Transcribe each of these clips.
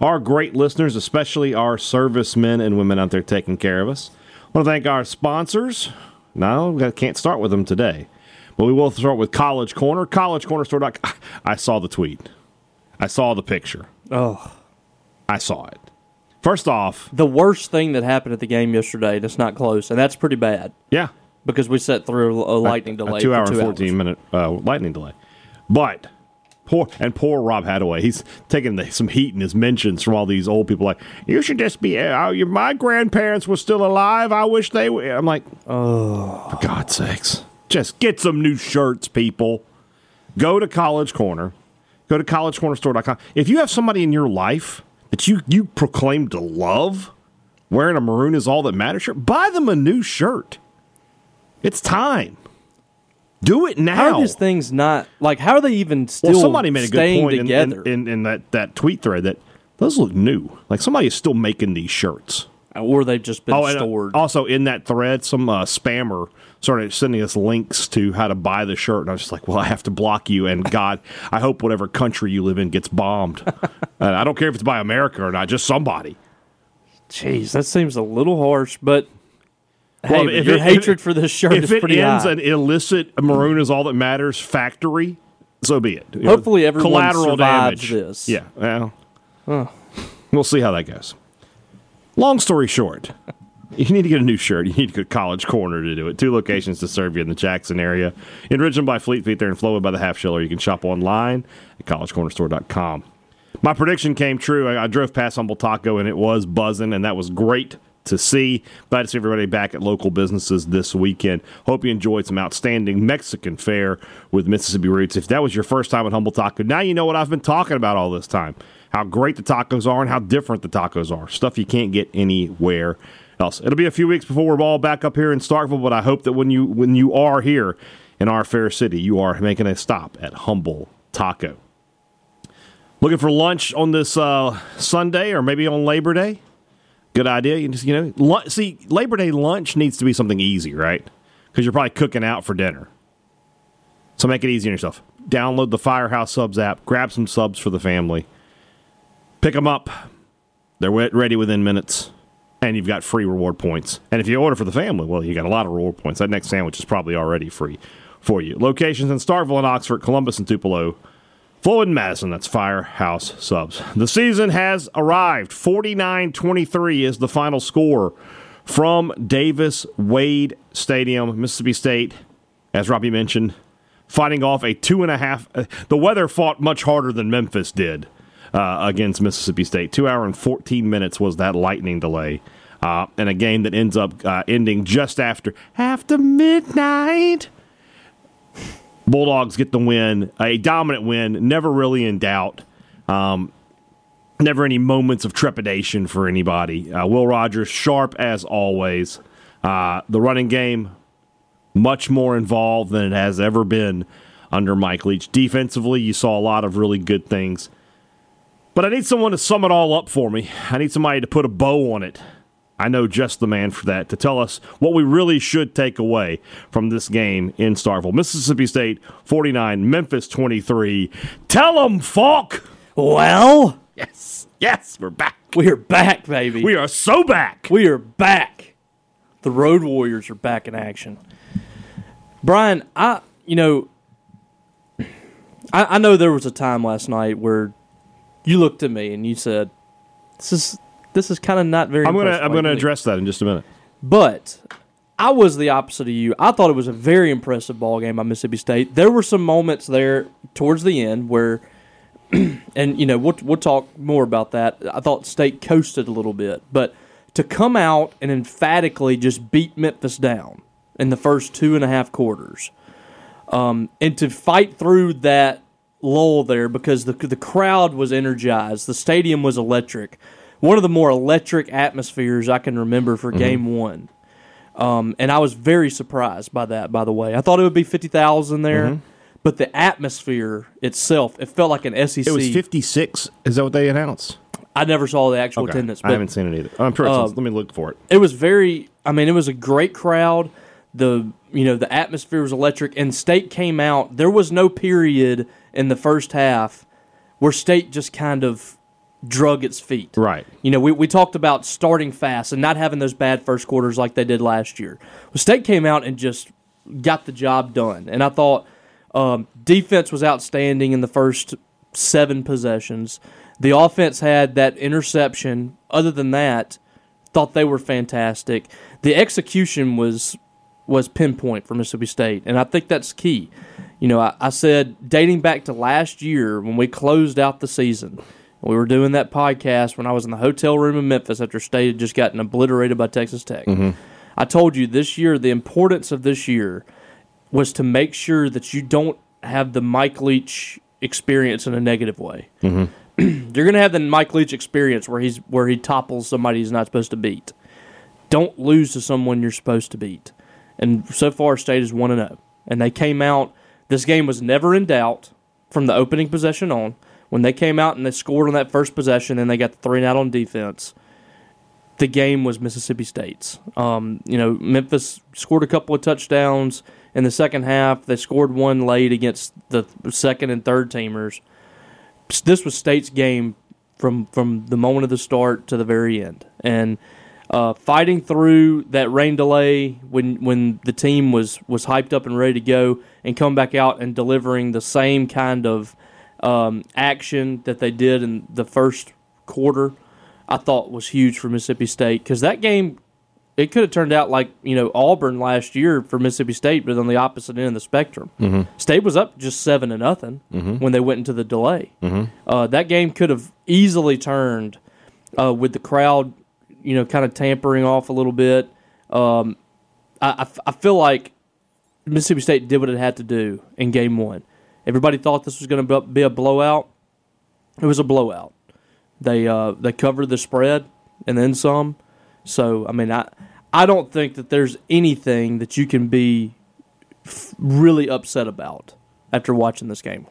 Our great listeners, especially our servicemen and women out there taking care of us. I want to thank our sponsors. No, I can't start with them today. But we will start with College Corner. CollegeCornerStore.com. I saw the tweet. I saw the picture. Oh, I saw it. First off, the worst thing that happened at the game yesterday. That's not close, and that's pretty bad yeah, because we sat through a lightning delay. a two hour, two and 14 hours. minute uh, lightning delay. But poor and poor Rob Hadaway, he's taking the, some heat in his mentions from all these old people. Like you should just be. Uh, my grandparents were still alive. I wish they. were. I'm like, oh, for God's sakes, just get some new shirts, people. Go to College Corner. Go to collegecornerstore.com. If you have somebody in your life that you you proclaim to love, wearing a maroon is all that matters shirt, buy them a new shirt. It's time. Do it now. How are these things not like? How are they even still? well, somebody made a good point in, in, in, in that, that tweet thread that those look new. Like somebody is still making these shirts. or they've just been Oh, uh, stored. also in that thread, some uh, spammer started sending us links to how to buy the shirt, and I was just like, "Well, I have to block you." And God, I hope whatever country you live in gets bombed. I don't care if it's by America or not, just somebody. Jeez, that seems a little harsh, but Well, if your it- hatred if- for this shirt if is it pretty ends high. an illicit maroon is all that matters factory, so be it. You know, Hopefully everyone collateral survives damage. this. Yeah, well, we'll see how that goes. Long story short, you need to get a new shirt. You need to go to College Corner to do it. Two locations to serve you in the Jackson area. In Richmond by Fleet Feet there in Flowood by the Half Shell, or you can shop online at collegecornerstore.com. My prediction came true. I, I drove past Humble Taco and it was buzzing, and that was great to see. Glad to see everybody back at local businesses this weekend. Hope you enjoyed some outstanding Mexican fare with Mississippi Roots. If that was your first time at Humble Taco, now you know what I've been talking about all this time. How great the tacos are and how different the tacos are. Stuff you can't get anywhere else. It'll be a few weeks before we're all back up here in Starkville, but I hope that when you when you are here in our fair city, you are making a stop at Humble Taco. Looking for lunch on this uh, Sunday or maybe on Labor Day? Good idea. You just you know, see, Labor Day lunch needs to be something easy, right? Because you're probably cooking out for dinner. So make it easy on yourself. Download the Firehouse Subs app. Grab some subs for the family. Pick them up. They're ready within minutes, and you've got free reward points. And if you order for the family, well, you got a lot of reward points. That next sandwich is probably already free for you. Locations in Starkville and Oxford, Columbus and Tupelo. Flowood and Madison, that's Firehouse Subs. The season has arrived. 49 23 is the final score from Davis Wade Stadium, Mississippi State, as Robbie mentioned, fighting off a two and a half. Uh, the weather fought much harder than Memphis did uh, against Mississippi State. Two hour and 14 minutes was that lightning delay. Uh, and a game that ends up uh, ending just after after midnight. Bulldogs get the win, a dominant win, never really in doubt. Um, never any moments of trepidation for anybody. Uh, Will Rogers, sharp as always. Uh, the running game, much more involved than it has ever been under Mike Leach. Defensively, you saw a lot of really good things. But I need someone to sum it all up for me. I need somebody to put a bow on it. I know just the man for that to tell us what we really should take away from this game in Starkville. Mississippi State 49, Memphis 23. Tell them, Falk! well, Yes, yes, we're back. we are back, baby. We are so back. We are back. The Road Warriors are back in action. Brian, I you know I, I know there was a time last night where you looked at me and you said, This is this is kind of not very I'm gonna I'm gonna me." address that in just a minute. But I was the opposite of you. I thought it was a very impressive ball game by Mississippi State. There were some moments there towards the end where, and you know, we'll we'll talk more about that. I thought State coasted a little bit, but to come out and emphatically just beat Memphis down in the first two and a half quarters, um, and to fight through that lull there because the the crowd was energized, the stadium was electric, one of the more electric atmospheres I can remember for Game One. Um, and I was very surprised by that. By the way, I thought it would be fifty thousand there, but the atmosphere itself, it felt like an SEC. It was 56. Is that what they announced? I never saw the actual Okay. attendance, I haven't seen it either. I'm sure. It's, Uh, let me look for it. it was very i mean it was a great crowd the you know the atmosphere was electric and state came out there was no period in the first half where state just kind of drug its feet Right. you know we, we talked about starting fast and not having those bad first quarters like they did last year well, state came out and just got the job done and i thought um, defense was outstanding in the first seven possessions the offense had that interception other than that thought they were fantastic. The execution was was pinpoint for Mississippi State, and I think that's key. You know, I, I said dating back to last year when we closed out the season, we were doing that podcast when I was in the hotel room in Memphis after State had just gotten obliterated by Texas Tech. Mm-hmm. I told you this year the importance of this year was to make sure that you don't have the Mike Leach experience in a negative way. Mm-hmm. You're going to have the Mike Leach experience where he's where he topples somebody he's not supposed to beat. Don't lose to someone you're supposed to beat. And so far, State is one and zero, and they came out. This game was never in doubt from the opening possession on. When they came out and they scored on that first possession, and they got the three and out on defense. The game was Mississippi State's. Um, you know, Memphis scored a couple of touchdowns in the second half. They scored one late against the second and third teamers this was State's game from from the moment of the start to the very end, and uh, fighting through that rain delay when when the team was was hyped up and ready to go, and come back out and delivering the same kind of um, action that they did in the first quarter, I thought was huge for Mississippi State because that game it could have turned out like you know Auburn last year for Mississippi State, but on the opposite end of the spectrum. State was up just seven to nothing when they went into the delay. Uh, that game could have easily turned uh, with the crowd, you know, kind of tampering off a little bit. Um, I, I f- I feel like Mississippi State did what it had to do in game one. Everybody thought this was going to be a blowout. It was a blowout. They uh, they covered the spread and then some. So I mean, I I don't think that there's anything that you can be f- really upset about after watching this game.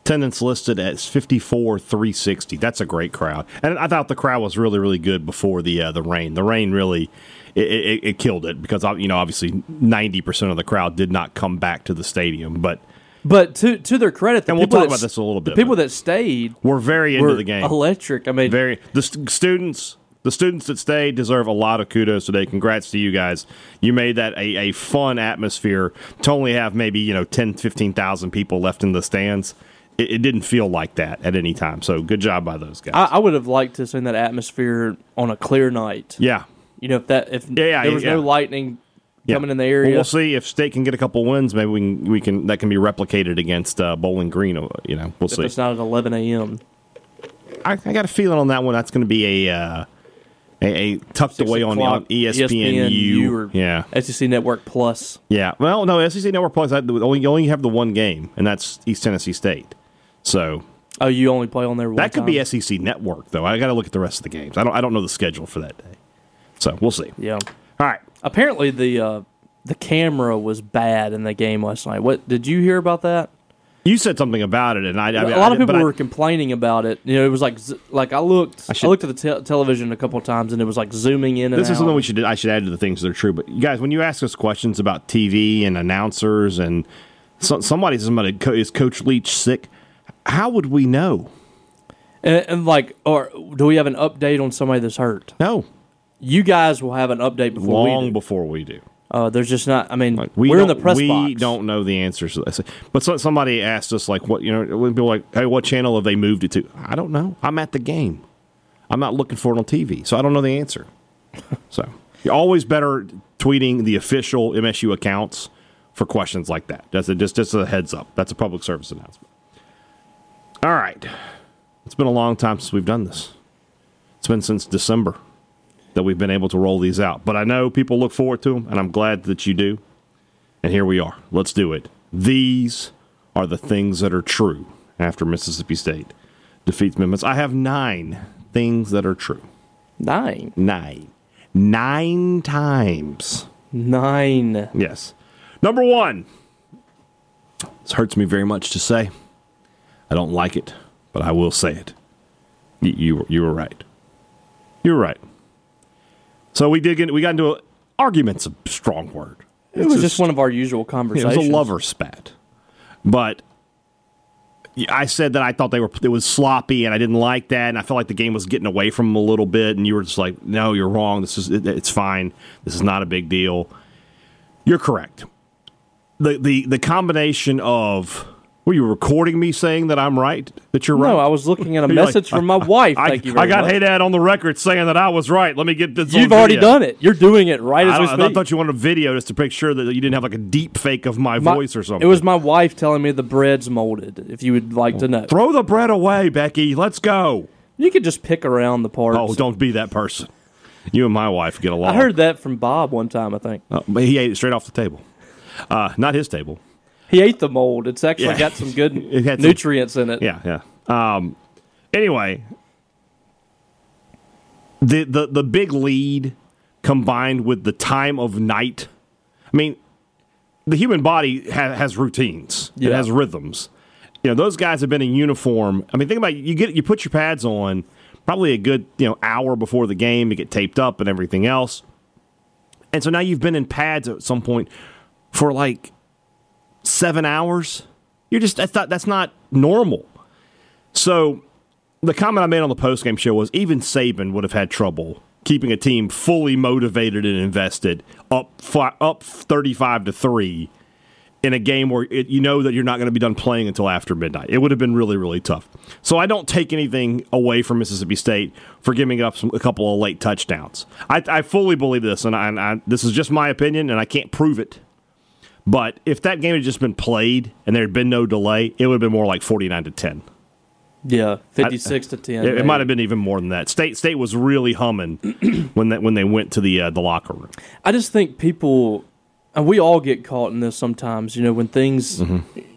Attendance listed as 54 360. That's a great crowd. And I thought the crowd was really, really good before the uh, the rain. The rain really it, it, it killed it because you know obviously 90% of the crowd did not come back to the stadium, but But to to their credit, the And we'll talk about this a little bit. The people that stayed we're very into were the game. electric. I mean, Very the st- students the students that stayed deserve a lot of kudos today. Congrats to you guys. You made that a, a fun atmosphere to only have maybe, you know, 10, 15,000 people left in the stands. It, it didn't feel like that at any time. So good job by those guys. I, I would have liked to have seen that atmosphere on a clear night. yeah. You know, if that if yeah, there was yeah. no lightning Yeah. coming in the Well, area, we'll see if State can get a couple wins. Maybe we can, we can that can be replicated against uh, Bowling Green. uh, You know, we'll if see. it's not at 11 a.m. I, I got a feeling on that one. That's going to be a uh, a, a tucked away on, on ESPN, ESPNU yeah, SEC Network Plus. yeah. Well, no, SEC Network Plus. I only you only have the one game, and that's East Tennessee State. So Oh, you only play on there. One that could time? be SEC Network, though. I got to look at the rest of the games. I don't. I don't know the schedule for that day. So we'll see. Yeah. All right. Apparently the uh, the camera was bad in the game last night. What did you hear about that? You said something about it, and I. I mean, a lot I- of people but I- were complaining about it. You know, it was like like I looked, I, should- looked at the te- television a couple of times, and it was like zooming in. And This is out. something we should I should add to the things that are true. But you guys, when you ask us questions about TV and announcers and so, somebody somebody is Coach Leach sick, how would we know? and, and like, or do we have an update on somebody that's hurt? No, You guys will have an update before long we do. before we do. Uh, there's just not. I mean, Like, we we're in the press we box. don't know the answers to this. But so, somebody asked us like, what you know, when people are like, hey, what channel have they moved it to? I don't know. I'm at the game. I'm not looking for it on TV, so I don't know the answer. So You're always better tweeting the official MSU accounts for questions like that. That's a, just just a heads up. That's a public service announcement. All right, it's been a long time since we've done this. It's been since December that we've been able to roll these out. But I know people look forward to them, and I'm glad that you do. And here we are. Let's do it. These are the things that are true after Mississippi State defeats Memphis. I have nine things that are true. Nine. Nine. Nine times. Nine. Yes. Number one. This hurts me very much to say. I don't like it, but I will say it. You, you, you were right. You were right. So we did get we got into a, arguments. A strong word. It was just one of our usual conversations. It was a lover spat, but I said that I thought they were it was sloppy and I didn't like that, and I felt like the game was getting away from them a little bit. And you were just like, "No, you're wrong. This is it, it's fine. This is not a big deal." You're correct. the the The combination of were you recording me saying that I'm right? That you're right. No, I was looking at a You're like, message from my wife. I, Thank you I got much. hey dad on the record saying that I was right. Let me get this. You've already video. done it. You're doing it right as I, we I speak. thought you wanted a video just to make sure that you didn't have like a deep fake of my, My- voice or something. It was my wife telling me the bread's molded. If you would like to know, Throw the bread away, Becky. Let's go. you could just pick around the parts. Oh, don't be that person. You and my wife get along. I heard that from Bob one time. I think Uh, but he ate it straight off the table. Uh, not his table. He ate the mold. It's actually Yeah. got some good It had some- nutrients in it. Yeah, yeah. Um, anyway, the, the the big lead combined with the time of night. I mean, the human body ha- has routines. It Yeah. has rhythms. You know, those guys have been in uniform. I mean, think about it. you get you put your pads on probably a good you know hour before the game to get taped up and everything else. And so now you've been in pads at some point for like seven hours. You're just that's not that's not normal. So the comment I made on the postgame show was even Saban would have had trouble keeping a team fully motivated and invested up up 35 to 3 in a game where it, you know that you're not going to be done playing until after midnight. It would have been really really tough. So I don't take anything away from Mississippi State for giving up some, a couple of late touchdowns. I, I fully believe this and, I, and I, this is just my opinion and I can't prove it. But if that game had just been played and there had been no delay, it would have been more like 49 to 10. Yeah, fifty-six to ten. It, it might have been even more than that. State State was really humming when that when they went to the uh, the locker room. I just think people, and we all get caught in this sometimes. You know, when things,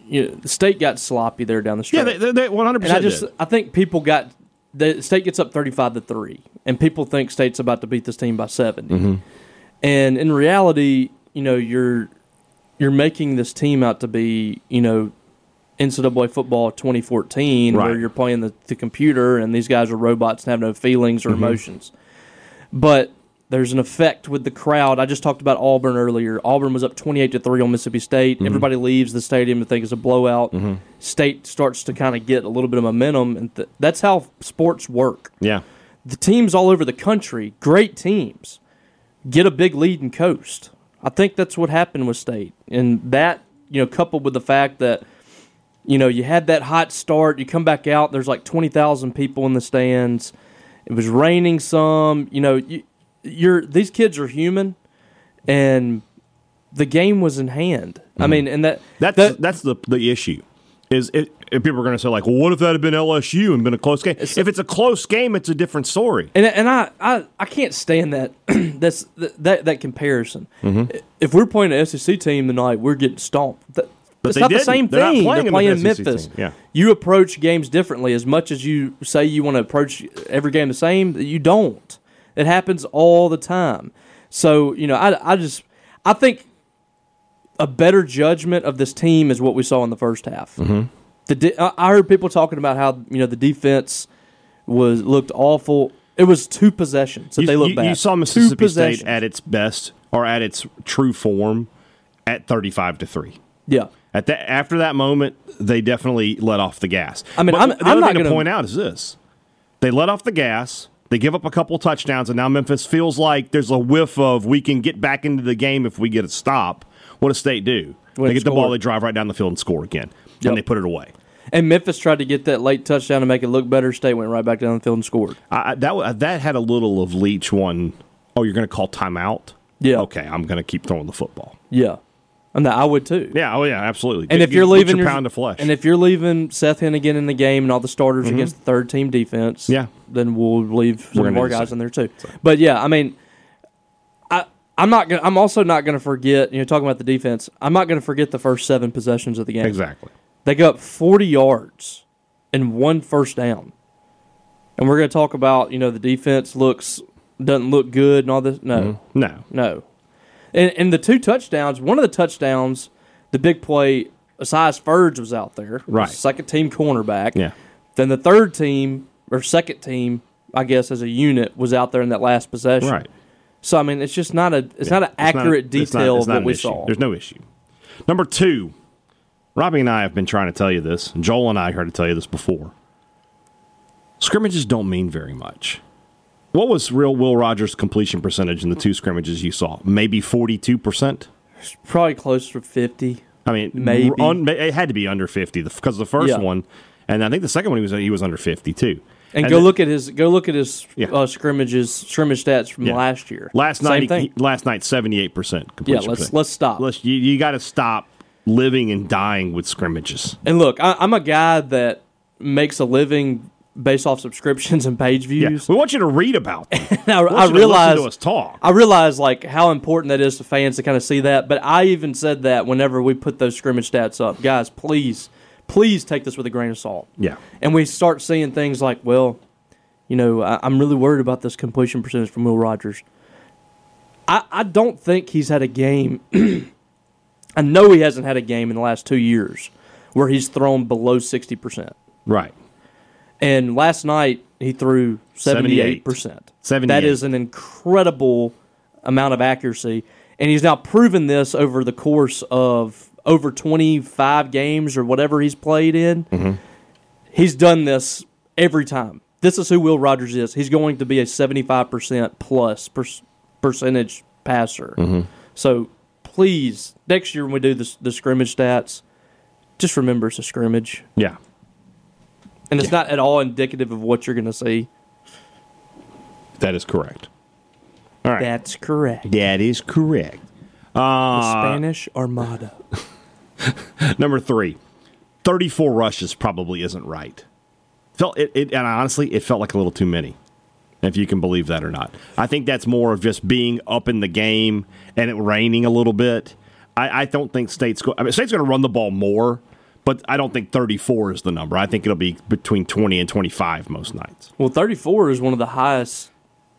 you know, the state got sloppy there down the street. Mm-hmm. Yeah, they, they, 100 and I just, I think people got the state gets up thirty-five to three, and people think state's about to beat this team by 70 Mm-hmm. And in reality, you know, you're you're making this team out to be, you know. NCAA football 2014, where you're playing the, the computer and these guys are robots and have no feelings or Mm-hmm. emotions. But there's an effect with the crowd. I just talked about Auburn earlier. Auburn was up 28 to 3 on Mississippi State. Mm-hmm. Everybody leaves the stadium to think it's a blowout. State starts to kind of get a little bit of momentum, and th- that's how sports work. Yeah, The teams all over the country, great teams, get a big lead and coast. I think that's what happened with State. And that, you know, coupled with the fact that you know, you had that hot start. You come back out. There's like twenty thousand people in the stands. It was raining some. You know, you, you're these kids are human, and the game was in hand. I mm-hmm. mean, and that that's that, that's the the issue. Is it, people are going to say like, well, what if that had been LSU and been a close game? if it's a close game, it's a different story. and and I I, I can't stand that that's that that comparison. Mm-hmm. If we're playing an SEC team tonight, we're getting stomped. That, that's not the didn't. same They're not thing. playing They're playing SEC Memphis. team. Yeah. You approach games differently. As much as you say you want to approach every game the same, you don't. It happens all the time. So you know, I I just I think a better judgment of this team is what we saw in the first half. Mm-hmm. The de- I I heard people talking about how you know the defense was looked awful. It was two possessions that You, they looked you, bad. you saw Two Mississippi State at its best or at its true form at thirty-five to three. yeah. At that, after that moment, they definitely let off the gas. I mean, But I'm- the I'm other not thing to gonna- point out is this: they let off the gas. They give up a couple touchdowns, and now Memphis feels like there's a whiff of we can get back into the game if we get a stop. What does State do? They get the ball, they drive right down the field and score again, Yep. and they put it away. And Memphis tried to get that late touchdown to make it look better. State went right back down the field and scored. I, that that had a little of Leach one oh, you're going to call timeout. Yeah. Okay, I'm going to keep throwing the football. Yeah, and that I would too. Yeah. Oh, yeah. Absolutely. And Get- if you're leaving your pound of flesh, and if you're leaving Seth Henigan in the game and all the starters against the third team defense, Mm-hmm. Yeah. then we'll leave some more guys in there too. But yeah, I mean, I'm not gonna. I'm also not gonna forget. You know, talking about the defense, I'm not gonna forget the first seven possessions of the game. exactly. They go up 40 yards and one first down. And we're going to talk about, you know, the defense looks doesn't look good and all this. No, mm-hmm. No. no. And, and the two touchdowns, one of the touchdowns, the big play, Asias Furge was out there. Right. Second team cornerback. Yeah. Then the third team, or second team, I guess, as a unit, was out there in that last possession. Right. So, I mean, it's just not a it's not an It's not- accurate it's not- detail it's of what we issue. saw. There's no issue. Number two, Robbie and I have been trying to tell you this. and Joel and I heard to tell you this before. Scrimmages don't mean very much. What was real Will Rogers' completion percentage in the two scrimmages you saw? Maybe forty-two percent. Probably close to 50. I mean, Maybe. un- it had to be under fifty because the first Yeah. one, and I think the second one he was he was under fifty too. And, go then- look at his go look at his Yeah. uh, scrimmages scrimmage stats from Yeah. last year. Last Same night, thing. he- last night, seventy-eight percent yeah, let's percent. let's stop. Let's- you, you got to stop living and dying with scrimmages. and look, I, I'm a guy that makes a living based off subscriptions and page Yeah, views. we want you to read about them. I, I to realize listen to us talk. I realize like how important that is to fans to kind of see that. But I even said that whenever we put those scrimmage stats up, guys, please, please take this with a grain of salt. Yeah. And we start seeing things like, well, you know, I, I'm really worried about this completion percentage from Will Rogers. I, I don't think he's had a game. I know he hasn't had a game in the last two years where he's thrown below sixty percent. Right. And last night he threw seventy eight percent. 78. That is an incredible amount of accuracy, and he's now proven this over the course of over twenty five games or whatever he's played in. Mm-hmm. He's done this every time. This is who Will Rogers is. He's going to be a seventy five percent plus per- percentage passer. Mm-hmm. So please, next year when we do this, the scrimmage stats, just remember it's a scrimmage. Yeah. And it's not at all indicative of what you're going to see. That is correct. All right. That's correct. that is correct. The Uh, Spanish Armada. Number three, 34 rushes probably isn't right. Felt it, it, and honestly, it felt like a little too many. If you can believe that or not, I think that's more of just being up in the game and it raining a little bit. I, I don't think State's. Go, I mean, State's going to run the ball more, but I don't think 34 is the number. I think it'll be between 20 and 25 most nights. Well, 34 is one of the highest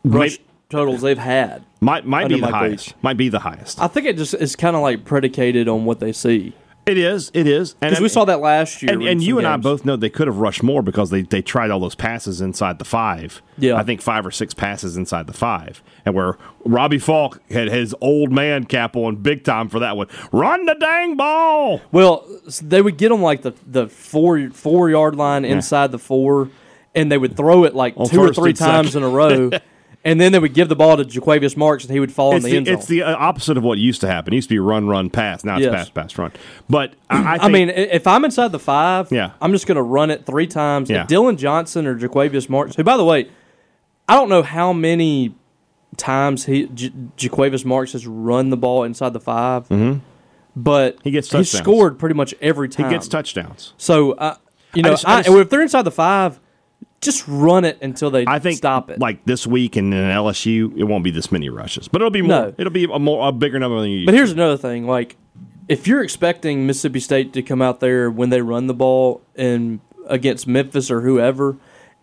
rush totals they've had. Might might be the Mike highest. Leach. Might be the highest. I think it just is kind of like predicated on what they see. It is. It is. And Because we saw that last year. And, and you and I both know they could have rushed more because they, they tried all those passes inside the five. Yeah. I think five or six passes inside the five. And where Robbie Falk had his old man cap on big time for that one. Run the dang ball. Well, they would get them like the, the four four yard line inside the four, and they would throw it like On two or three times second. in a row. And then they would give the ball to Jo'quavious Marks, and he would fall It's in the, the, end zone. it's the uh, opposite of what used to happen. It used to be run, run, pass. Now it's Yes. pass, pass, run. But I, I, I mean, if I'm inside the five, Yeah. I'm just going to run it three times. Yeah. If Dillon Johnson or Jo'quavious Marks, who, by the way, I don't know how many times he J- Jo'quavious Marks has run the ball inside the 5 mm-hmm. but He gets he touchdowns. scored pretty much every time. he gets touchdowns. So, uh, you know, just- I I just- if they're inside the five, just run it until they I think stop it. like this week and in LSU, it won't be this many rushes, but it'll be more. No. It'll be a more a bigger number than you. But here's another thing: like, if you're expecting Mississippi State to come out there when they run the ball and against Memphis or whoever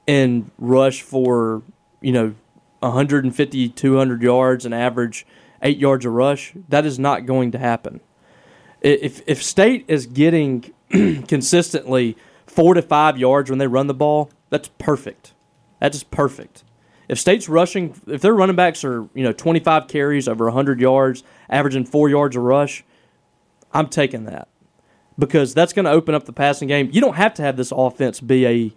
and rush for you know 150, 200 yards and average eight yards a rush, that is not going to happen. If if State is getting consistently four to five yards when they run the ball, that's perfect. That's just perfect. If State's rushing, if their running backs are you know 25 carries over 100 yards, averaging four yards a rush, I'm taking that because that's going to open up the passing game. You don't have to have this offense be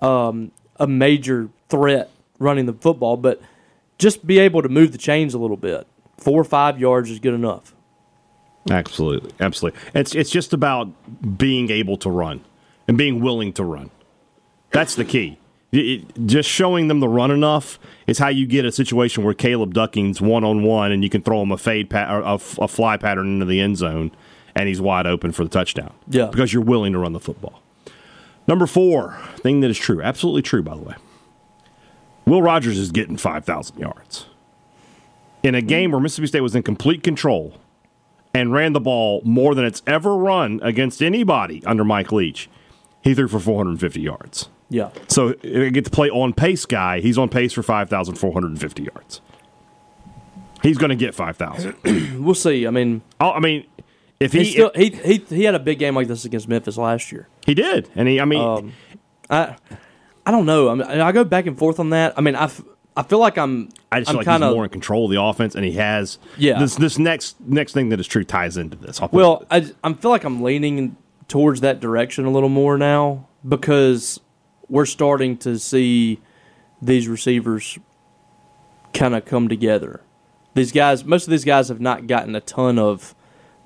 a um, a major threat running the football, but just be able to move the chains a little bit. Four or five yards is good enough. Absolutely, absolutely. It's it's just about being able to run and being willing to run. That's the key. It- just showing them the run enough is how you get a situation where Caleb Ducking's one on one and you can throw him a fade pat or a, f- a fly pattern into the end zone and he's wide open for the touchdown. Yeah. because you're willing to run the football. Number four thing that is true, absolutely true, by the way. Will Rogers is getting five thousand yards in a game where Mississippi State was in complete control and ran the ball more than it's ever run against anybody under Mike Leach. He threw for 450 yards. Yeah. So I get to play on pace guy. He's on pace for 5,450 yards. He's going to get 5,000. We'll see. I mean, Oh, I mean, if he he still he, he he had a big game like this against Memphis last year. he did, and he, I mean, Um, I I don't know. I mean, I go back and forth on that. I mean, I, f- I feel like I'm I just I'm feel like kind he's more in control of the offense, and he has. Yeah. This this next next thing that is true ties into this. I'll well. I I feel like I'm leaning towards that direction a little more now because we're starting to see these receivers kind of come together. These guys, most of these guys have not gotten a ton of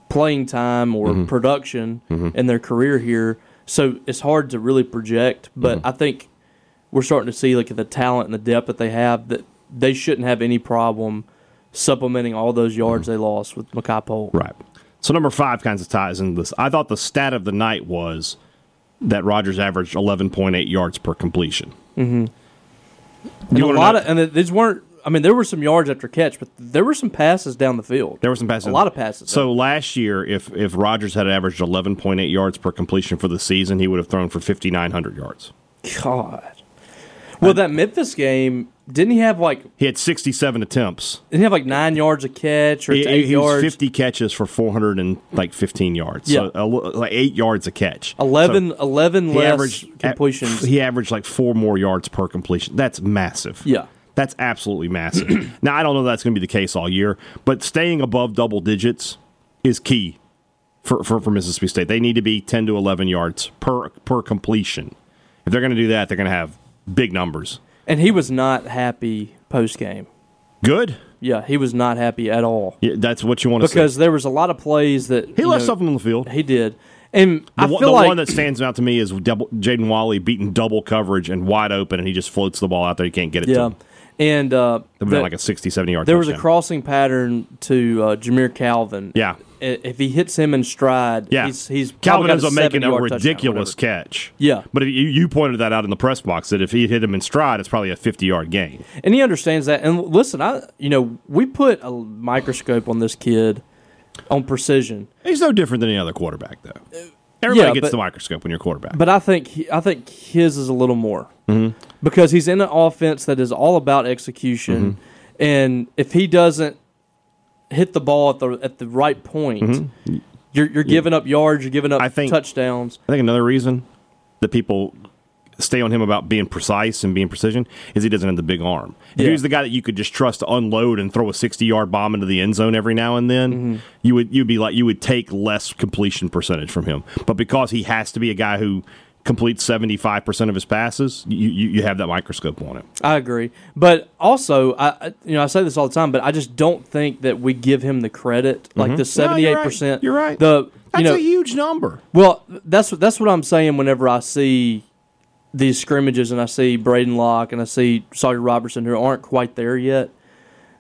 playing time or Mm-hmm. production in their career here, so it's hard to really project. But Mm-hmm. I think we're starting to see like the talent and the depth that they have that they shouldn't have any problem supplementing all those yards they lost with Makai. Right. So number five kinds of ties into this. I thought the stat of the night was that Rogers averaged 11.8 yards per completion. Mm-hmm. And You a lot know- of and these weren't. I mean, there were some yards after catch, but there were some passes down the field. There were some passes. A lot of passes. So last year, if if Rogers had averaged 11.8 yards per completion for the season, he would have thrown for 5,900 yards. God. Well, that Memphis game didn't he have like He had 67 attempts. didn't he have like nine yards a catch or He, eight he yards? 50 catches for 400 and like 15 yards. Yeah. So like eight yards a catch. 11, So 11 he less averaged completions. He averaged like four more yards per completion. That's massive. yeah. That's absolutely massive. now I don't know that's going to be the case all year, but staying above double digits is key for, for, for Mississippi State. They need to be 10 to 11 yards per per completion. If they're going to do that, they're going to have big numbers. And he was not happy post game. Good. Yeah, he was not happy at all Yeah, that's what you want to see. because there was a lot of plays that He left know, stuff on the field. He did, and The, I one, feel the like one that stands out to me is double, Jaden Walley beating double coverage and wide open, and he just floats the ball out there. You can't get it to yeah, and uh, It would have the- been like a 60, 70 yard there was a crossing pattern to uh, Jamire Calvin. Yeah. If he hits him in stride, Yeah. he's he's Calvin ends up making a ridiculous catch. Yeah. But if you, you pointed that out in the press box that if he hit him in stride, it's probably a 50 yard gain. and he understands that. And listen, I you know we put a microscope on this kid on precision, He's no different than any other quarterback, though. Everybody yeah, gets but- the microscope when you're quarterback. but I think he, I think his is a little more Mm-hmm. because he's in an offense that is all about execution, Mm-hmm. and if he doesn't hit the ball at the at the right point, you're you're giving up yards, you're giving up Mm-hmm. I think- touchdowns. I think another reason that people stay on him about being precise and being precision is he doesn't have the big arm. If Yeah. he was the guy that you could just trust to unload and throw a 60 yard bomb into the end zone every now and then, Mm-hmm. you would you'd be like you would take less completion percentage from him. But because he has to be a guy who completes 75% of his passes, you, you, you have that microscope on him. I agree, but also, I you know I say this all the time, but I just don't think that we give him the credit like the Mm-hmm. No, seventy you're eight right. percent. You're right. The That's you know a huge number. well that's that's what I'm saying whenever I see these scrimmages and I see Braedyn Locke and I see Sawyer Robertson who aren't quite there yet.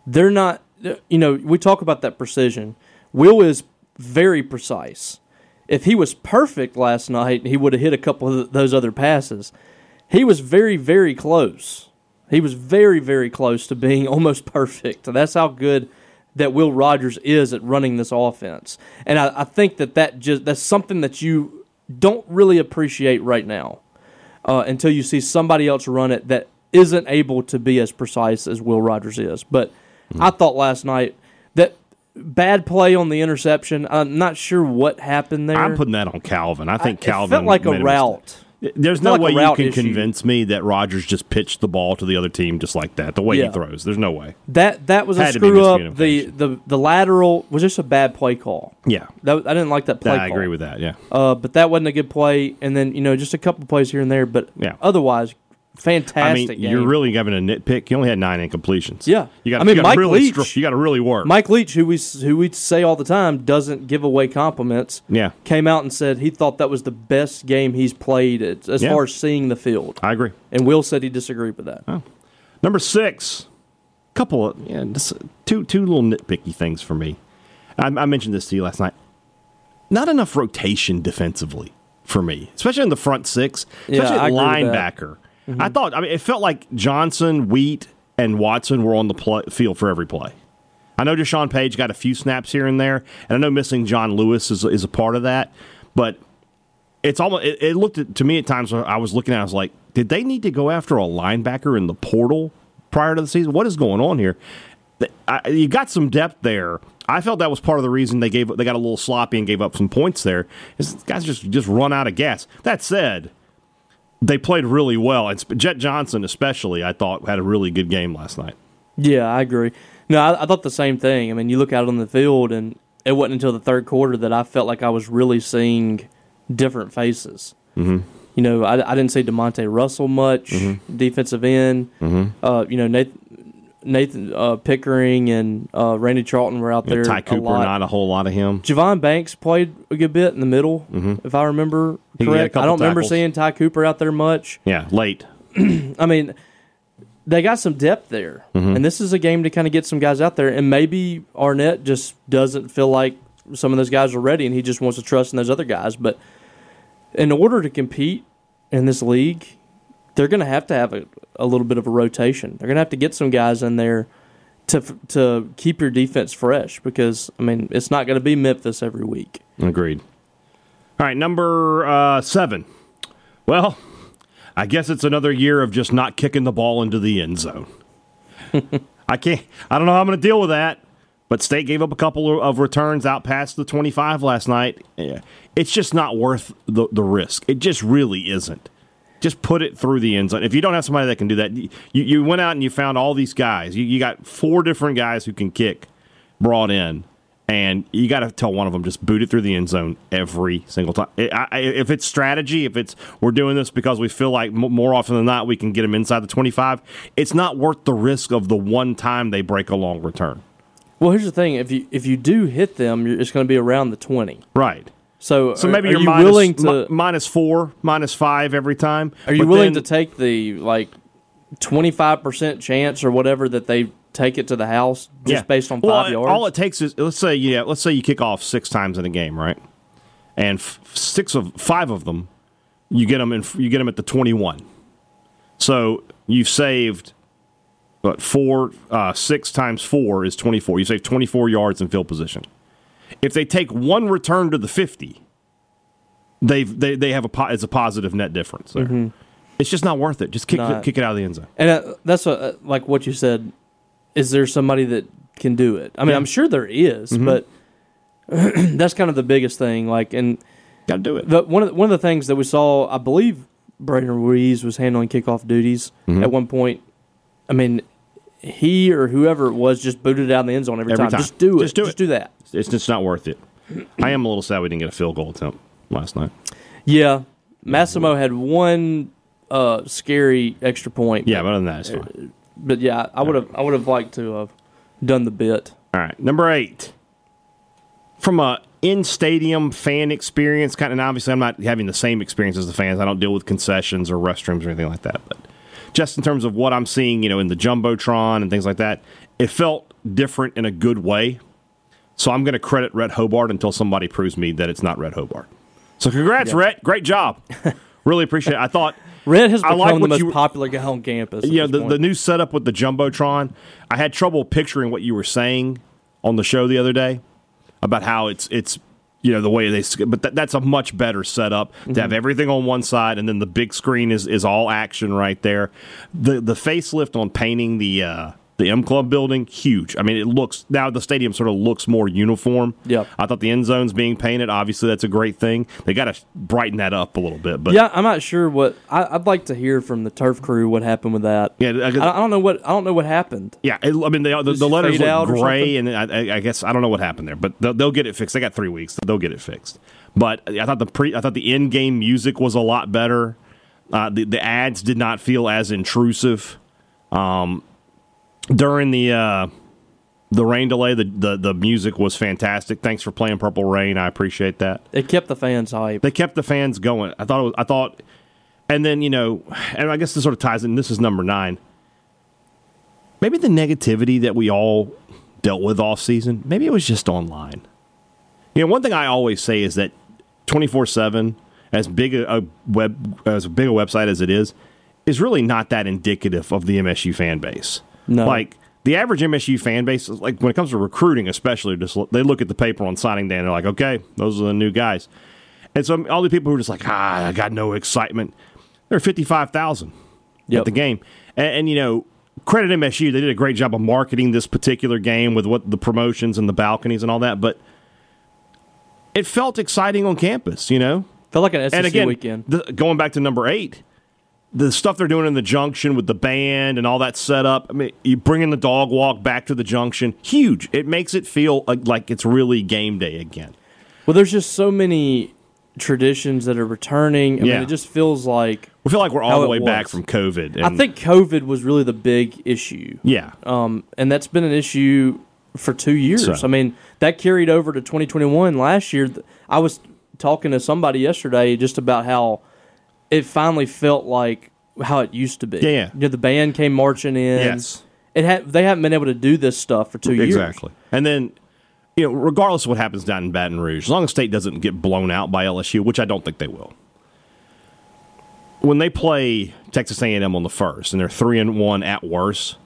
They're not. You know, we talk about that precision. Will is very precise. If he was perfect last night, he would have hit a couple of those other passes. He was very, very close. He was very, very close to being almost perfect. That's how good that Will Rogers is at running this offense. And I, I think that, that just that's something that you don't really appreciate right now uh, until you see somebody else run it that isn't able to be as precise as Will Rogers is. But I thought last night that bad play on the interception. I'm not sure what happened there. I'm putting that on Calvin. I think It Calvin felt like a route. There's no like way you can issue. convince me that Rogers just pitched the ball to the other team just like that. The way Yeah. he throws, there's no way. That that was a Had be screw up. The, the the lateral was just a bad play call. Yeah, That, I didn't like that play. I agree with that. Yeah, Uh, but that wasn't a good play. And then you know just a couple plays here and there. But Yeah. otherwise, fantastic I mean, game. you're really having a nitpick. You only had nine incompletions. Yeah. you got. I mean, you Mike really Leach- str- you got to really work. Mike Leach, who we who we say all the time, doesn't give away compliments. Yeah. came out and said he thought that was the best game he's played as, as Yeah. far as seeing the field. I agree. And Will said he disagreed with that. Oh. Number six, couple of yeah, just two two little nitpicky things for me. I, I mentioned this to you last night. Not enough rotation defensively for me, especially in the front six, Yeah, especially I at linebacker. I thought I mean it felt like Johnson, Wheat, and Watson were on the play, field for every play. I know Deshaun Page got a few snaps here and there, and I know missing John Lewis is is a part of that, but it's almost it, it looked at, to me at times I was looking at it, I was like, did they need to go after a linebacker in the portal prior to the season? What is going on here? I, you got some depth there. I felt that was part of the reason they gave they got a little sloppy and gave up some points there. Is guys just just run out of gas. That said, they played really well, and Jett Johnson especially I thought had a really good game last night. Yeah, I agree. No, I, I thought the same thing. I mean, you look out on the field, and it wasn't until the third quarter that I felt like I was really seeing different faces. Mm-hmm. You know, I, I didn't see Demonte Russell much, Mm-hmm. defensive end. Uh, you know, Nathan, Nathan uh, Pickering and uh, Randy Charlton were out there Ty a Cooper, lot. not a whole lot of him. Javon Banks played a good bit in the middle, if I remember Mm-hmm. A correct. I don't remember seeing Ty Cooper out there much. Yeah, late. I mean, they got some depth there, Mm-hmm. and this is a game to kind of get some guys out there. And maybe Arnett just doesn't feel like some of those guys are ready, and he just wants to trust in those other guys. But in order to compete in this league, they're going to have to have a, a little bit of a rotation. They're going to have to get some guys in there to to keep your defense fresh because I mean it's not going to be Memphis every week. Agreed. All right, number uh, seven. Well, I guess it's another year of just not kicking the ball into the end zone. I can't. I don't know how I'm going to deal with that. But State gave up a couple of returns out past the 25 last night. Yeah. It's just not worth the, the risk. It just really isn't. Just put it through the end zone. If you don't have somebody that can do that, you, you went out and you found all these guys. You, you got four different guys who can kick brought in, and you got to tell one of them just boot it through the end zone every single time. I, I, if it's strategy, if it's we're doing this because we feel like m- more often than not we can get them inside the 25, it's not worth the risk of the one time they break a long return. Well, here's the thing: if you if you do hit them, it's going to be around the twenty. Right. So, So are- maybe are you're you minus- willing to mi- minus four, minus five every time. Are you willing then- to take the like twenty five percent chance or whatever that they take it to the house just based on five well, yards? All it takes is let's say yeah, let's say you kick off six times in a game, right? And f- six of five of them, you get them in, you get them at the twenty one. So you've saved what four uh, six times four is twenty four. You save twenty four yards in field position. If they take one return to the fifty, they've they, they have a po- it's a positive net difference there. It's just not worth it. Just kick Not- it, kick it out of the end zone. and uh, that's what, uh, like what you said. Is there somebody that can do it? I mean, I'm sure there is, Mm-hmm. but that's kind of the biggest thing. Like, and Got to do it. the, one of the, one of the things that we saw, I believe, Braden Ruiz was handling kickoff duties Mm-hmm. at one point. I mean, he or whoever it was just booted out in the end zone every, Every time. time. Just do it. Just do it. Just do that. It's just not worth it. I am a little sad we didn't get a field goal attempt last night. Yeah, Massimo had one uh, scary extra point. Yeah, but other than that, it's fine. but yeah, I would have I would have liked to have done the bit. All right, number eight. From a in stadium fan experience, kind of and obviously I'm not having the same experience as the fans. I don't deal with concessions or restrooms or anything like that. But just in terms of what I'm seeing, you know, in the jumbotron and things like that, it felt different in a good way. So I'm going to credit Rhett Hobart until somebody proves me that it's not Rhett Hobart. So congrats, Rhett. Great job. really appreciate it. I thought Rhett has I become like the most you- popular guy on campus. yeah, the, point. the new setup with the jumbotron. I had trouble picturing what you were saying on the show the other day about how it's it's you know the way they but that, that's a much better setup to Mm-hmm. have everything on one side and then the big screen is is all action right there. The the facelift on painting the uh the M Club building, huge. I mean, it looks now the stadium sort of looks more uniform. Yeah, I thought the end zones being painted, obviously that's a great thing. They got to brighten that up a little bit, but yeah, I'm not sure what I, I'd like to hear from the turf crew what happened with that. yeah, I- I, don't know what I don't know what happened. Yeah, it, I mean the, the, the letters look gray, and I, I- I guess I don't know what happened there, but they'll, they'll get it fixed. They got three weeks; they'll get it fixed. But I thought the pre, I thought the end game music was a lot better. Uh, the the ads did not feel as intrusive. Um, during the uh, the rain delay, the, the the music was fantastic. Thanks for playing Purple Rain. I appreciate that. It kept the fans hype. They kept the fans going. I thought. It was, I thought, and then you know, and I guess this sort of ties in. This is number nine. Maybe the negativity that we all dealt with off season. Maybe it was just online. You know, one thing I always say is that twenty four seven, as big a, a web as big a website as it is, is really not that indicative of the MSU fan base. No. Like the average MSU fan base, is like when it comes to recruiting, especially, just look- they look at the paper on signing day and they're like, okay, those are the new guys. And so all the people who are just like, ah, I got no excitement. There are fifty five thousand Yep. at the game, and, and you know. Credit MSU; they did a great job of marketing this particular game with what the promotions and the balconies and all that. But it felt exciting on campus, you know. Felt like an SEC and again, weekend. The, going back to number eight, the stuff they're doing in the junction with the band and all that setup. I mean, you bringing the dog walk back to the junction, huge. It makes it feel like, like it's really game day again. Well, there's just so many traditions that are returning. I Yeah. mean, it just feels like We feel like we're all the way back from COVID. And I think COVID was really the big issue. yeah, Um, and that's been an issue for two years. So- I mean, that carried over to 2021 last year. I was talking to somebody yesterday just about how it finally felt like how it used to be. Yeah, yeah. You know, the band came marching in. Yes. It had they haven't been able to do this stuff for two years. exactly. And then. You know, regardless of what happens down in Baton Rouge, as long as State doesn't get blown out by LSU, which I don't think they will, when they play Texas A&M on the first and they're three and one at worst,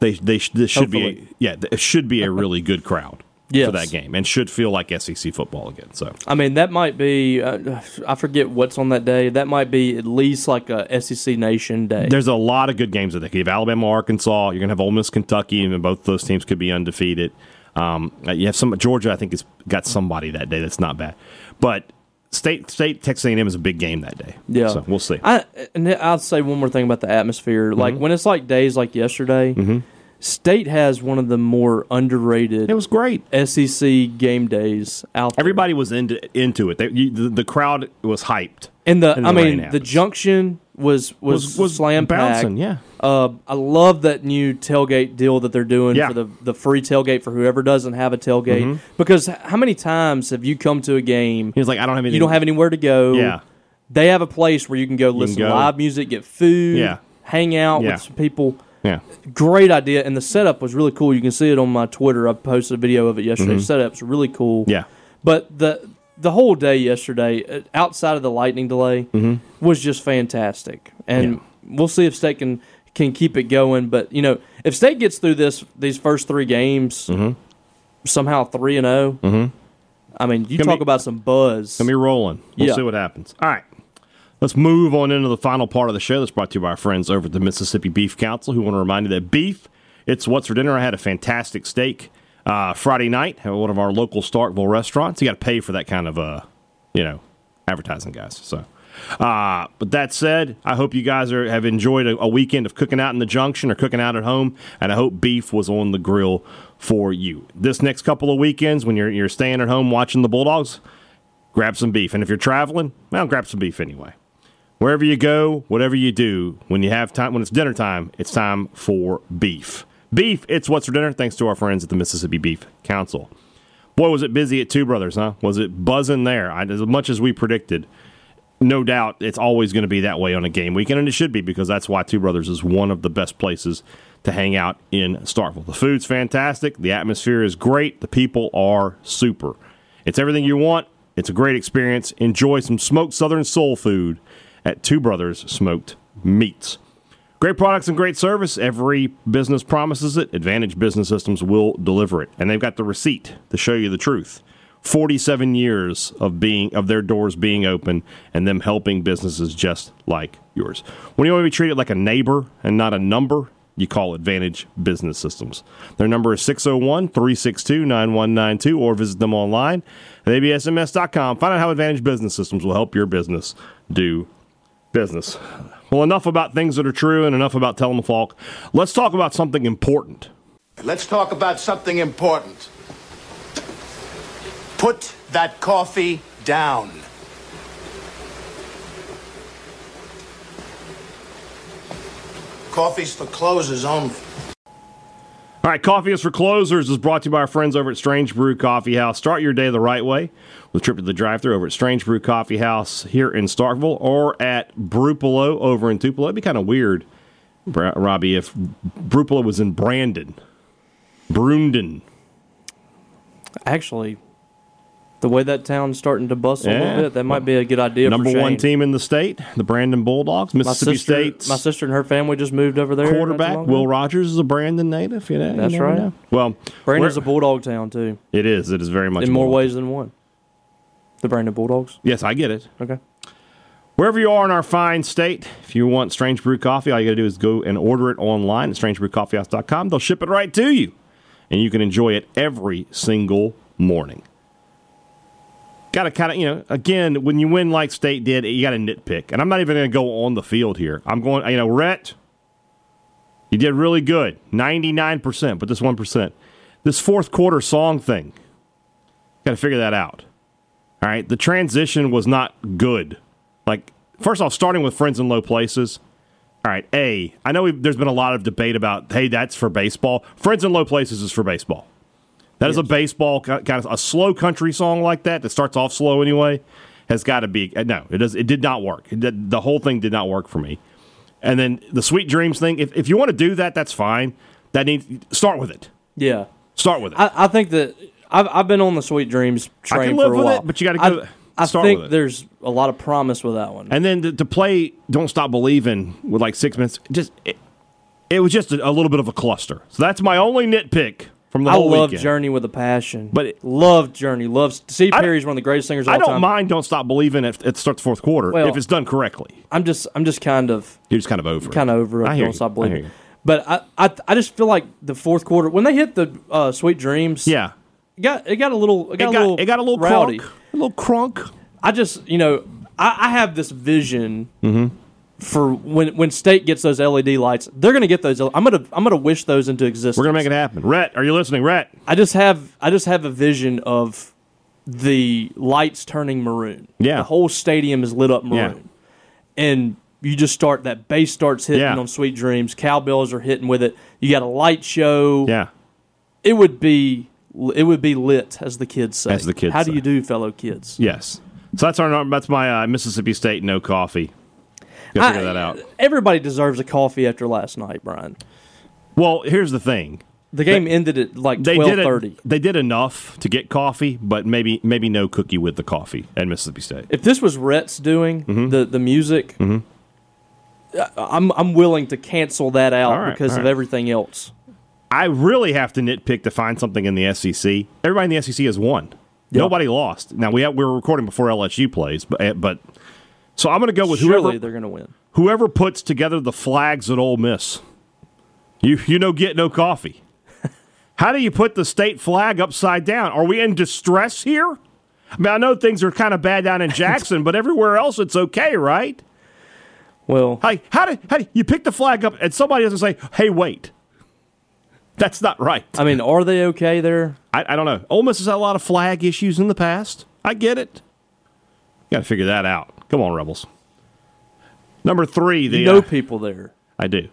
they they this should be a, yeah it should be a really good crowd Yes. for that game and should feel like SEC football again. So I mean, that might be. Uh, I forget what's on that day. That might be at least like a SEC Nation day. there's a lot of good games that they could have Alabama, Arkansas. You're gonna have Ole Miss, Kentucky, and both those teams could be undefeated. Um, you have some Georgia. I think has got somebody that day that's not bad, but State State Texas A&M is a big game that day. Yeah. so we'll see. I and I'll say one more thing about the atmosphere. Mm-hmm. Like when it's like days like yesterday, State has one of the more underrated it was great. SEC game days out there. Everybody was into into it. They, you, the, the crowd was hyped. and the and I the rain mean the junction was was was, slam bouncing. packed. Yeah, Uh, I love that new tailgate deal that they're doing Yeah. for the the free tailgate for whoever doesn't have a tailgate. Mm-hmm. Because how many times have you come to a game? he was like, I don't have any. You don't have anywhere to go. Yeah. They have a place where you can go listen go. to live music, get food, Yeah. hang out Yeah. with some people. Yeah, Great idea, and the setup was really cool. You can see it on my Twitter. I posted a video of it yesterday. Setup's really cool. Mm-hmm. yeah. But the the whole day yesterday, uh, outside of the lightning delay, was just fantastic. And Mm-hmm. Yeah. we'll see if State can can keep it going. But you know, if State gets through this these first three games Mm-hmm. somehow three and 0 I mean, you Gonna talk be- about some buzz. Gonna be rolling. We'll Yeah. see what happens. All right. Let's move on into the final part of the show that's brought to you by our friends over at the Mississippi Beef Council who want to remind you that beef, it's what's for dinner. I had a fantastic steak uh, Friday night at one of our local Starkville restaurants. You got to pay for that kind of, uh, you know, advertising, guys. So, uh, but that said, I hope you guys are, have enjoyed a, a weekend of cooking out in the junction or cooking out at home, and I hope beef was on the grill for you. This next couple of weekends, when you're you're staying at home watching the Bulldogs, grab some beef. And if you're traveling, well, grab some beef anyway. Wherever you go, whatever you do, when you have time, when it's dinner time, it's time for beef. Beef, it's what's for dinner. Thanks to our friends at the Mississippi Beef Council. Boy, was it busy at Two Brothers, huh? Was it buzzing there? I, as much as we predicted, no doubt it's always going to be that way on a game weekend, and it should be because that's why Two Brothers is one of the best places to hang out in Starkville. The food's fantastic, the atmosphere is great, the people are super. It's everything you want. It's a great experience. Enjoy some smoked Southern soul food at Two Brothers Smoked Meats. Great products and great service. Every business promises it. Advantage Business Systems will deliver it, and they've got the receipt to show you the truth. 47 years of being of their doors being open and them helping businesses just like yours. When you want to be treated like a neighbor and not a number, you call Advantage Business Systems. Their number is 601 362 9192 or visit them online at absms.com. Find out how Advantage Business Systems will help your business do business. Well, enough about things that are true and enough about telling the folk. Let's talk about something important. Let's talk about something important. Put that coffee down. Coffee's for closers only. All right, Coffee is for Closers is brought to you by our friends over at Strange Brew Coffee House. Start your day the right way a trip to the drive thru over at Strange Brew Coffee House here in Starkville or at Brupolo over in Tupelo. It'd be kind of weird, Robbie, if Brupolo was in Brandon. Brunden. Actually, the way that town's starting to bustle a Yeah. little bit, that might be a good idea. Number one team in the state, the Brandon Bulldogs, My Mississippi sister, State's my sister and her family just moved over there. quarterback, Will. Rogers, is a Brandon native. You know, you That's never right. know. Well, Brandon's a bulldog town too, it is. It is very much in more ways than one. The Brandon Bulldogs. Yes, I get it. Okay. Wherever you are in our fine state, if you want Strange Brew Coffee, all you got to do is go and order it online at strangebrewcoffeehouse.com. They'll ship it right to you, and you can enjoy it every single morning. Got to kind of, you know, again, when you win like State did, you got to nitpick. And I'm not even going to go on the field here. I'm going, you know, Rhett, you did really good, 99%, but this 1%. This fourth quarter song thing, got to figure that out. All right, the transition was not good. Like, first off, starting with friends in low places. All right, A, I know we've, there's been a lot of debate about, hey, that's for baseball. Friends in low places is for baseball. That is a baseball kind of a slow country song like that that starts off slow anyway. Has got to be uh, no. It does. It did not work. Did, the whole thing did not work for me. And then the sweet dreams thing. If if you want to do that, that's fine. That needs start with it. Yeah. Start with it. I, I think that I've, I've been on the Sweet Dreams I train for a while. it, but you gotta I- go- I, start think with it. there's a lot of promise with that one. And then to, to play "Don't Stop Believing" with like six minutes, just it, it was just a, a little bit of a cluster. So that's my only nitpick from the I whole I love weekend. Journey with a passion. But it- love Journey. Love Steve I- Perry's one of the greatest singers of I all don't time. mind "Don't Stop Believing" if it starts the fourth quarter Well- if it's done correctly. I'm just I'm just kind of You're just kind of over. it. kind of over it. I hear Don't you. stop I believing. you. But I, I I just feel like the fourth quarter when they hit the uh, Sweet Dreams, Yeah, it got it got a little it it got, got a little it got a little rowdy. crunk, a little crunk. I just you know I, I have this vision Mm-hmm. for when when State gets those LED lights, they're gonna get those. I'm gonna I'm gonna wish those into existence. We're gonna make it happen. Rhett, are you listening? Rhett, I just have I just have a vision of the lights turning maroon. Yeah. the whole stadium is lit up maroon, and you just start that bass starts hitting Yeah. on Sweet Dreams. Cowbells are hitting with it. You got a light show. yeah. It would be it would be lit, as the kids say. As the kids How do you do, fellow kids? Yes. So that's our that's my uh, Mississippi State no coffee. Figure I- that out. Everybody deserves a coffee after last night, Brian. Well, here's the thing. The game ended at like They twelve thirty. They did enough to get coffee, but maybe maybe no cookie with the coffee at Mississippi State. If this was Rhett's doing Mm-hmm. the the music, I- I'm I'm willing to cancel that out right, because all of everything else. I really have to nitpick to find something in the SEC. Everybody in the SEC has won. Yeah. Nobody lost. Now we have, we were recording before LSU plays, but eh, but so I'm going to go with Surely whoever they're going to win. whoever puts together the flags at Ole Miss. You you know get no coffee. How do you put the state flag upside down? Are we in distress here? I mean, I know things are kind of bad down in Jackson, but everywhere else it's okay, right? Well, Hey, how do, how do you pick the flag up and somebody doesn't say, "Hey, wait"? That's not right. I mean, are they okay there? I, I don't know. Ole Miss has had a lot of flag issues in the past. I get it. Got to figure that out. Come on, Rebels. Number three, the You know uh, people there. I do.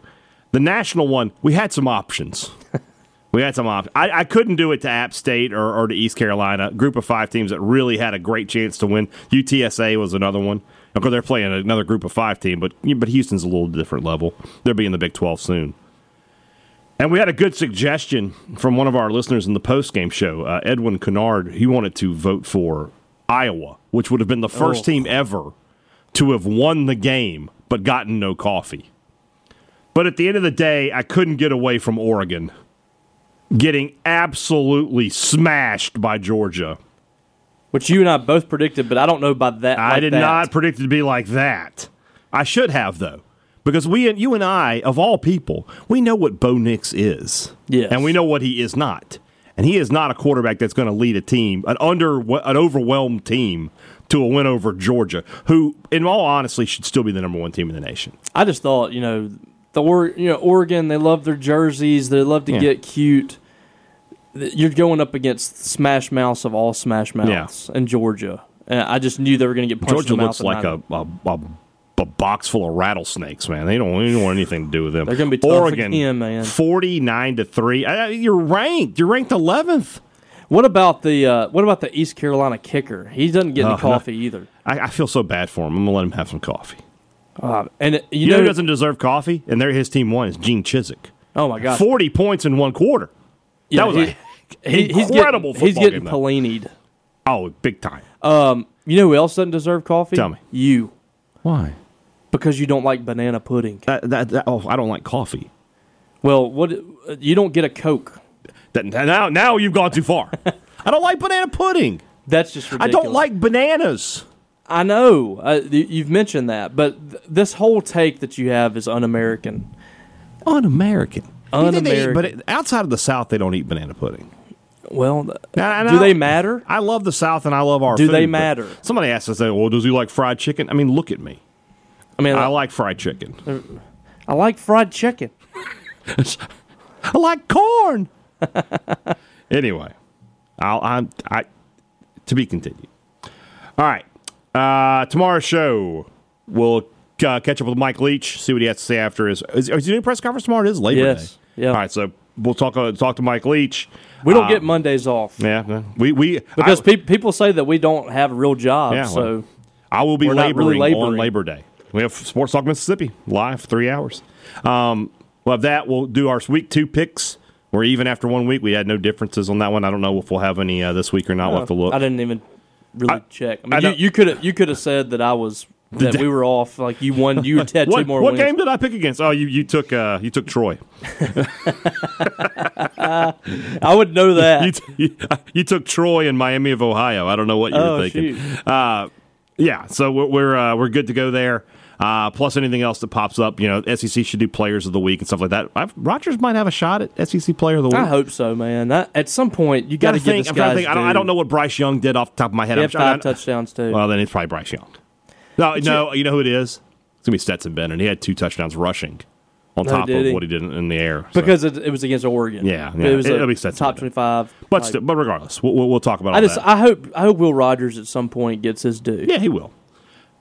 The national one, we had some options. we had some options. I, I couldn't do it to App State or, or to East Carolina, group of five teams that really had a great chance to win. UTSA was another one. Of course, they're playing another group of five team, but but Houston's a little different level. They'll be in the Big 12 soon. And we had a good suggestion from one of our listeners in the post game show, uh, Edwin Kennard. He wanted to vote for Iowa, which would have been the first Oh. team ever to have won the game but gotten no coffee. But at the end of the day, I couldn't get away from Oregon getting absolutely smashed by Georgia. Which you and I both predicted, but I don't know about that. I like did that. not predict it to be like that. I should have though, because we and you and I, of all people, we know what Bo Nix is, Yes. and we know what he is not, and he is not a quarterback that's going to lead a team, an under an overwhelmed team, to a win over Georgia, who, in all honesty, should still be the number one team in the nation. I just thought, you know, the or you know Oregon, they love their jerseys. They love to Yeah. get cute. You're going up against Smash Mouths of all Smash Mouths in Georgia, and I just knew they were going to get punched Georgia in the looks like a, a, a a box full of rattlesnakes, man. They don't, they don't want anything to do with them. They're gonna be tough Oregon, again, man. Forty nine to three. Uh, you're ranked. You're ranked eleventh. What about the uh, what about the East Carolina kicker? He doesn't get any no. coffee either. I, I feel so bad for him. I'm gonna let him have some coffee. Uh, and it- you, You know know, who doesn't deserve coffee? And there, his team won is Gene Chizik. oh my god, Forty points in one quarter. Yeah, that was he- a he- he's incredible getting, he's getting game. Pelini'd. Oh, big time. Um, you know who else doesn't deserve coffee? Tell me. You, Why? Because you don't like banana pudding. That, that, that, oh, I don't like coffee. Well, what you don't get a Coke. That, now, now you've gone too far. I don't like banana pudding. That's just I don't like bananas. I know uh, you've mentioned that, but th- this whole take that you have is un-American. Un-American. Un-American. But it- outside of the South, they don't eat banana pudding. Well, Now, do they matter? I love the South and I love our Do food, they matter? Somebody asked us, well, does he like fried chicken? I mean, look at me. I mean, I like fried chicken. I like fried chicken. I like corn. anyway, I'll, I'm, I, to be continued. All right. Uh, tomorrow's show, we'll uh, catch up with Mike Leach, see what he has to say after his. Is, is he doing a press conference tomorrow? It is Labor Yes. Day. Yeah. All right. So we'll talk, uh, talk to Mike Leach. We don't Uh, get Mondays off Yeah. We, we, because I, peop people say that we don't have a real job. Yeah, so well, I will be We're not laboring, on. Labor Day. We have Sports Talk Mississippi live, three hours. Um, we'll have that. We'll do our week two picks. Where even after one week, we had no differences on that one. I don't know if we'll have any uh, this week or not. We'll have to look. I didn't even really I- check. I mean, I you, could have you could have said that I was that we were off. Like you won, you had two What, more what wins. game did I pick against? Oh, you, you took uh, you took Troy. I would know that. You, t- you, you took Troy and Miami of Ohio. I don't know what you Oh, were thinking. Uh, yeah, so we're we're, uh, we're good to go there. Uh, plus anything else that pops up, you know, SEC should do Players of the Week and stuff like that. I've, Rogers might have a shot at SEC Player of the Week. I hope so, man. That, at some point, you got Gotta to think. this I'm trying to guy. think. I don't, I don't know what Bryce Young did off the top of my head. He had five touchdowns too. Well, then it's probably Bryce Young. No, no, you know who it is? It's gonna be Stetson Bennett. He had two touchdowns rushing on top did of he? what he did in the air. so. because it, it was against Oregon. Yeah, yeah. it was It'll a be Stetson top twenty-five. but like- still, but regardless, we'll, we'll, we'll talk about all I just that. I hope I hope Will Rogers at some point gets his due. yeah, he will.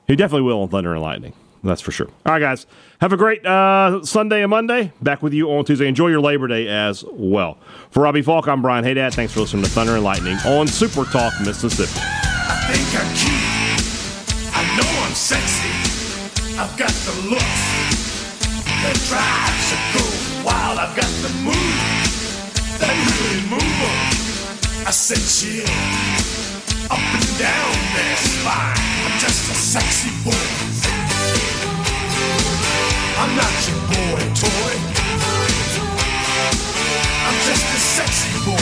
He definitely will on Thunder and Lightning. That's for sure. All right, guys. Have a great uh, Sunday and Monday. Back with you on Tuesday. Enjoy your Labor Day as well. For Robbie Falk, I'm Brian Hey, Dad. Thanks for listening to Thunder and Lightning on Super Talk Mississippi. I think I'm cute. I know I'm sexy. I've got the looks drives to go wild. I've got the move that really move 'em. I said chill up and down their spine. I'm just a sexy boy. I'm not your boy toy. I'm just a sexy boy.